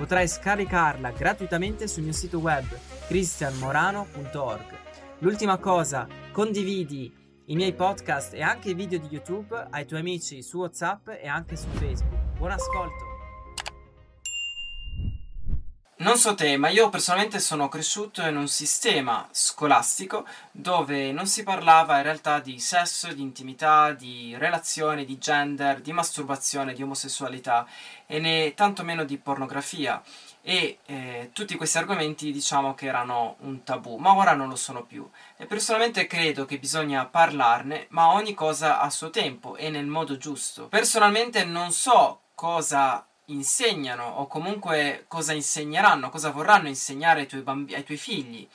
Potrai scaricarla gratuitamente sul mio sito web cristianmorano.org. L'ultima cosa, condividi i miei podcast e anche i video di YouTube ai tuoi amici su WhatsApp e anche su Facebook. Buon ascolto! Non so te, ma io personalmente sono cresciuto in un sistema scolastico dove non si parlava in realtà di sesso, di intimità, di relazioni, di gender, di masturbazione, di omosessualità e né tantomeno di pornografia e eh, tutti questi argomenti diciamo che erano un tabù, ma ora non lo sono più. E personalmente credo che bisogna parlarne, ma ogni cosa a suo tempo e nel modo giusto. Personalmente non so cosa insegnano o comunque cosa insegneranno, cosa vorranno insegnare ai tuoi, bambi- ai tuoi figli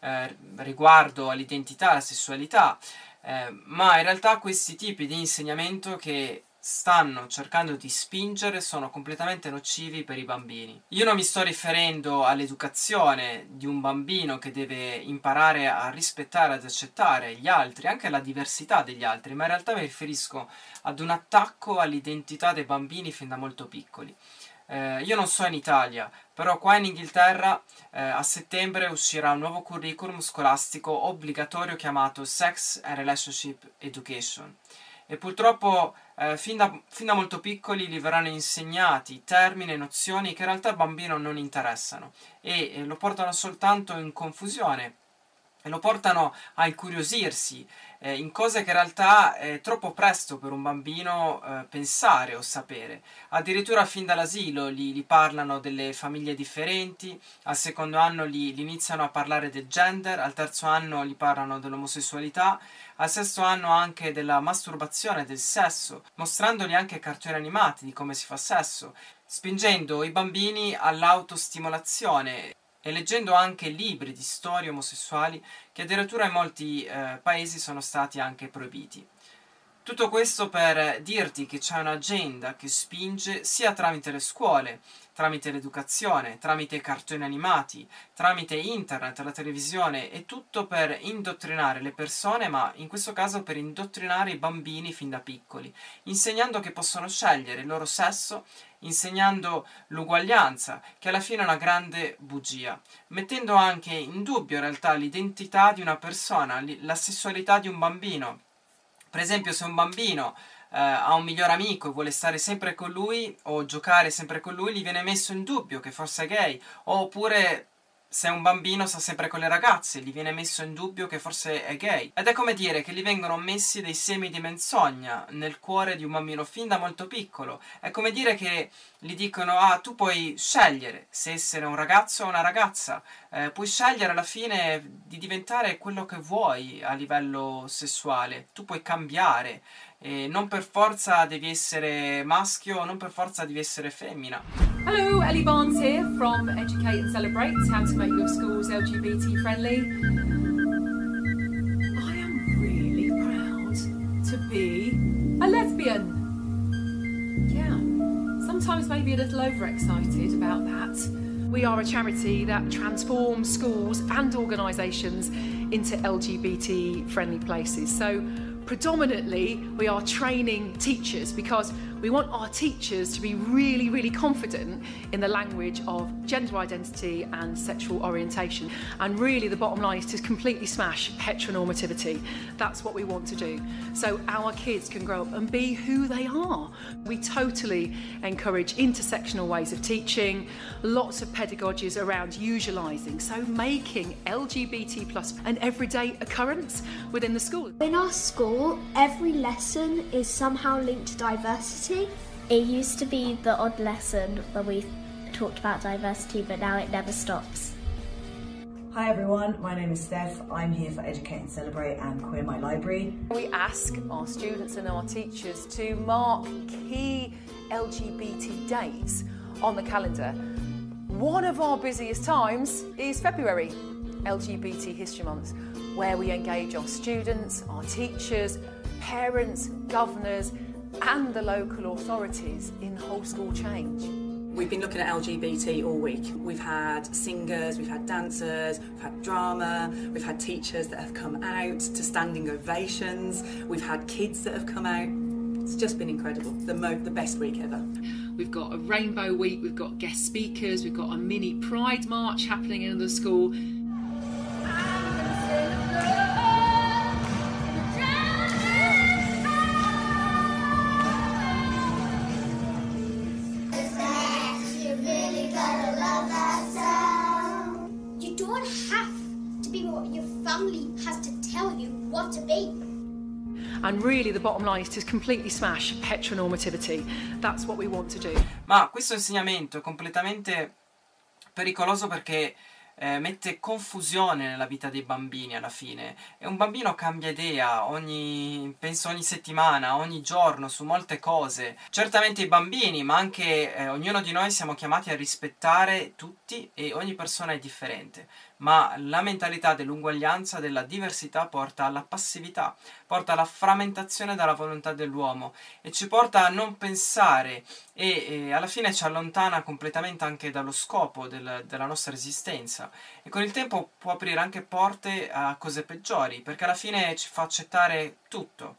eh, riguardo all'identità, alla sessualità, eh, ma in realtà questi tipi di insegnamento che stanno cercando di spingere sono completamente nocivi per i bambini. Io non mi sto riferendo all'educazione di un bambino che deve imparare a rispettare, ad accettare gli altri, anche la diversità degli altri, ma in realtà mi riferisco ad un attacco all'identità dei bambini fin da molto piccoli. Eh, io non so in Italia, però qua in Inghilterra eh, a settembre uscirà un nuovo curriculum scolastico obbligatorio chiamato Sex and Relationship Education e purtroppo eh, fin, da, fin, da, molto piccoli gli verranno insegnati termini e nozioni che in realtà al bambino non interessano e, e lo portano soltanto in confusione e lo portano a incuriosirsi eh, in cose che in realtà è troppo presto per un bambino eh, pensare o sapere. Addirittura fin dall'asilo gli, gli, parlano delle famiglie differenti, al secondo anno gli, gli, iniziano a parlare del gender, al terzo anno gli parlano dell'omosessualità, al sesto anno anche della masturbazione, del sesso, mostrandogli anche cartoni animati di come si fa sesso, spingendo i bambini all'autostimolazione e leggendo anche libri di storie omosessuali che addirittura in molti eh, paesi sono stati anche proibiti. Tutto questo per dirti che c'è un'agenda che spinge sia tramite le scuole, tramite l'educazione, tramite i cartoni animati, tramite internet, la televisione e tutto per indottrinare le persone, ma in questo caso per indottrinare i bambini fin da piccoli, insegnando che possono scegliere il loro sesso, insegnando l'uguaglianza, che alla fine è una grande bugia, mettendo anche in dubbio in realtà l'identità di una persona, la sessualità di un bambino. Per esempio, se un bambino eh, ha un miglior amico e vuole stare sempre con lui o giocare sempre con lui, gli viene messo in dubbio che forse è gay, oppure se un bambino sta sempre con le ragazze, gli viene messo in dubbio che forse è gay. Ed è come dire che gli vengono messi dei semi di menzogna nel cuore di un bambino fin da molto piccolo. È come dire che gli dicono: Ah, tu puoi scegliere se essere un ragazzo o una ragazza, eh, puoi scegliere alla fine di diventare quello che vuoi a livello sessuale, tu puoi cambiare. E non per forza devi essere maschio, non per forza devi essere femmina. Hello, Ellie Barnes here from Educate and Celebrate How to Make Your Schools LGBT Friendly. I am really proud to be a lesbian. Yeah, sometimes maybe a little overexcited about that. We are a charity that transforms schools and organisations into LGBT friendly places. So predominantly we are training teachers because we want our teachers to be really, really confident in the language of gender identity and sexual orientation. And really, the bottom line is to completely smash heteronormativity. That's what we want to do. So our kids can grow up and be who they are. We totally encourage intersectional ways of teaching, lots of pedagogies around usualising, so making LGBT plus an everyday occurrence within the school. In our school, every lesson is somehow linked to diversity it used to be the odd lesson where we talked about diversity, but now it never stops. Hi everyone, my name is Steph. I'm here for Educate and Celebrate and Queer My Library. We ask our students and our teachers to mark key LGBT dates on the calendar. One of our busiest times is February. LGBT History Month, where we engage our students, our teachers, parents, governors, and the local authorities in whole school change. We've been looking at LGBT all week. We've had singers, we've had dancers, we've had drama, we've had teachers that have come out to standing ovations, we've had kids that have come out. It's just been incredible. The, mo- the best week ever. We've got a rainbow week, we've got guest speakers, we've got a mini pride march happening in the school. And really, the bottom line is to completely smash heteronormativity. That's what we want to do. Ma questo insegnamento è completamente pericoloso perché eh, mette confusione nella vita dei bambini alla fine. E un bambino cambia idea ogni, penso ogni settimana, ogni giorno su molte cose. Certamente i bambini, ma anche eh, ognuno di noi siamo chiamati a rispettare tutti e ogni persona è differente. Ma la mentalità dell'uguaglianza, della diversità porta alla passività, porta alla frammentazione della volontà dell'uomo e ci porta a non pensare e, e alla fine ci allontana completamente anche dallo scopo del- della nostra esistenza e con il tempo può aprire anche porte a cose peggiori perché alla fine ci fa accettare tutto.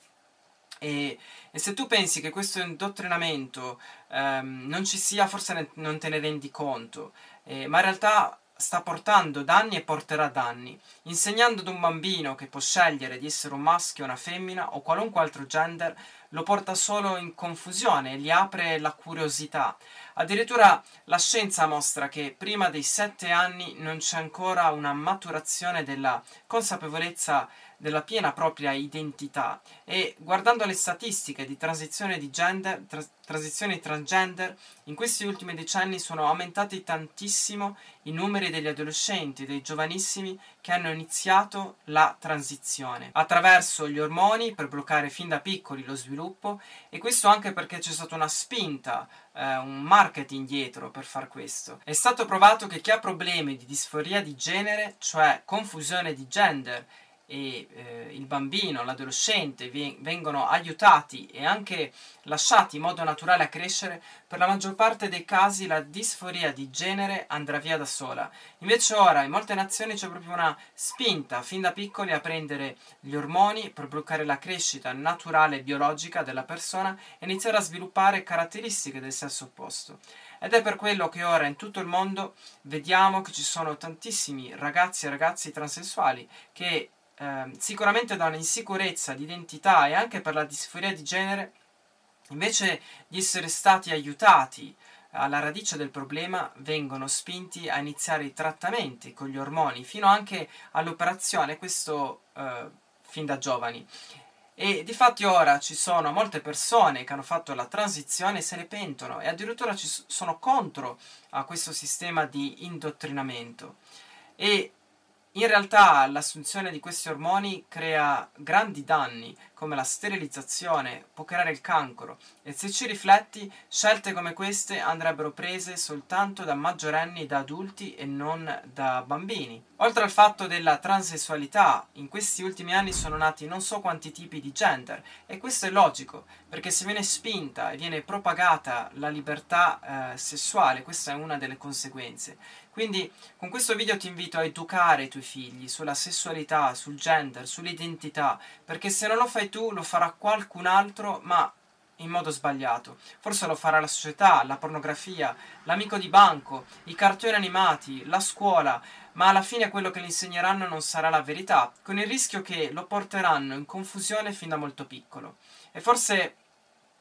E, e se tu pensi che questo indottrinamento ehm, non ci sia, forse ne- non te ne rendi conto, eh, ma in realtà sta portando danni e porterà danni, insegnando ad un bambino che può scegliere di essere un maschio una femmina o qualunque altro gender, lo porta solo in confusione, gli apre la curiosità. Addirittura la scienza mostra che prima dei sette anni non c'è ancora una maturazione della consapevolezza della piena propria identità e guardando le statistiche di transizione di gender, tra- transizioni transgender, in questi ultimi decenni sono aumentati tantissimo i numeri degli adolescenti, dei giovanissimi che hanno iniziato la transizione attraverso gli ormoni per bloccare fin da piccoli lo sviluppo e questo anche perché c'è stata una spinta, eh, un marketing dietro per far questo. È stato provato che chi ha problemi di disforia di genere, cioè confusione di gender, e eh, il bambino, l'adolescente vengono aiutati e anche lasciati in modo naturale a crescere, per la maggior parte dei casi la disforia di genere andrà via da sola. Invece ora in molte nazioni c'è proprio una spinta fin da piccoli a prendere gli ormoni per bloccare la crescita naturale e biologica della persona e iniziare a sviluppare caratteristiche del sesso opposto. Ed è per quello che ora in tutto il mondo vediamo che ci sono tantissimi ragazzi e ragazzi transessuali che eh, sicuramente da un'insicurezza di identità e anche per la disforia di genere, invece di essere stati aiutati alla radice del problema, vengono spinti a iniziare i trattamenti con gli ormoni, fino anche all'operazione, questo eh, fin da giovani. E difatti ora ci sono molte persone che hanno fatto la transizione e se ne pentono e addirittura ci sono contro a questo sistema di indottrinamento. E in realtà l'assunzione di questi ormoni crea grandi danni, come la sterilizzazione, può creare il cancro, e se ci rifletti, scelte come queste andrebbero prese soltanto da maggiorenni da adulti e non da bambini. Oltre al fatto della transessualità, in questi ultimi anni sono nati non so quanti tipi di gender, e questo è logico, perché se viene spinta e viene propagata la libertà eh, sessuale, questa è una delle conseguenze. Quindi con questo video ti invito a educare i tuoi figli sulla sessualità, sul gender, sull'identità, perché se non lo fai tu lo farà qualcun altro, ma in modo sbagliato. Forse lo farà la società, la pornografia, l'amico di banco, i cartoni animati, la scuola, ma alla fine quello che gli insegneranno non sarà la verità, con il rischio che lo porteranno in confusione fin da molto piccolo. E forse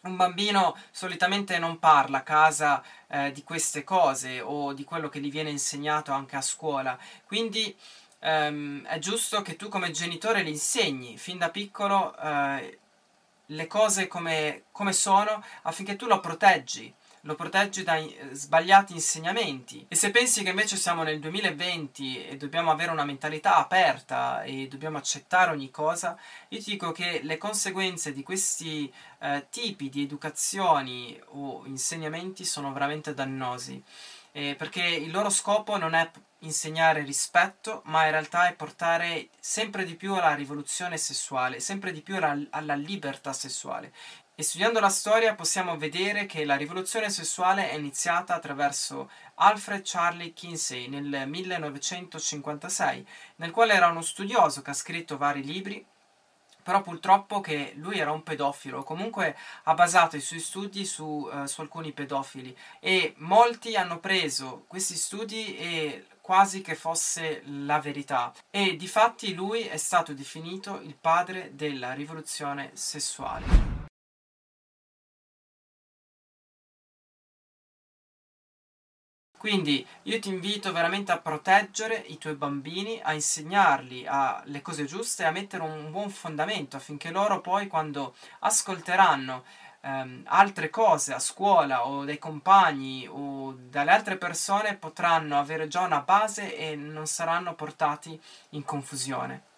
un bambino solitamente non parla a casa eh, di queste cose o di quello che gli viene insegnato anche a scuola, quindi ehm, è giusto che tu come genitore gli insegni fin da piccolo eh, le cose come, come sono affinché tu lo proteggi lo proteggi da eh, sbagliati insegnamenti. E se pensi che invece siamo nel 2020 e dobbiamo avere una mentalità aperta e dobbiamo accettare ogni cosa, io ti dico che le conseguenze di questi eh, tipi di educazioni o insegnamenti sono veramente dannosi. Eh, perché il loro scopo non è insegnare rispetto, ma in realtà è portare sempre di più alla rivoluzione sessuale, sempre di più alla, alla libertà sessuale. E studiando la storia possiamo vedere che la rivoluzione sessuale è iniziata attraverso Alfred Charlie Kinsey nel 1956, nel quale era uno studioso che ha scritto vari libri però purtroppo che lui era un pedofilo, comunque ha basato i suoi studi su, uh, su, alcuni pedofili e molti hanno preso questi studi e quasi che fosse la verità e di fatti lui è stato definito il padre della rivoluzione sessuale. Quindi io ti invito veramente a proteggere i tuoi bambini, a insegnarli le cose giuste, a mettere un buon fondamento affinché loro poi quando ascolteranno ehm, altre cose a scuola o dai compagni o dalle altre persone potranno avere già una base e non saranno portati in confusione.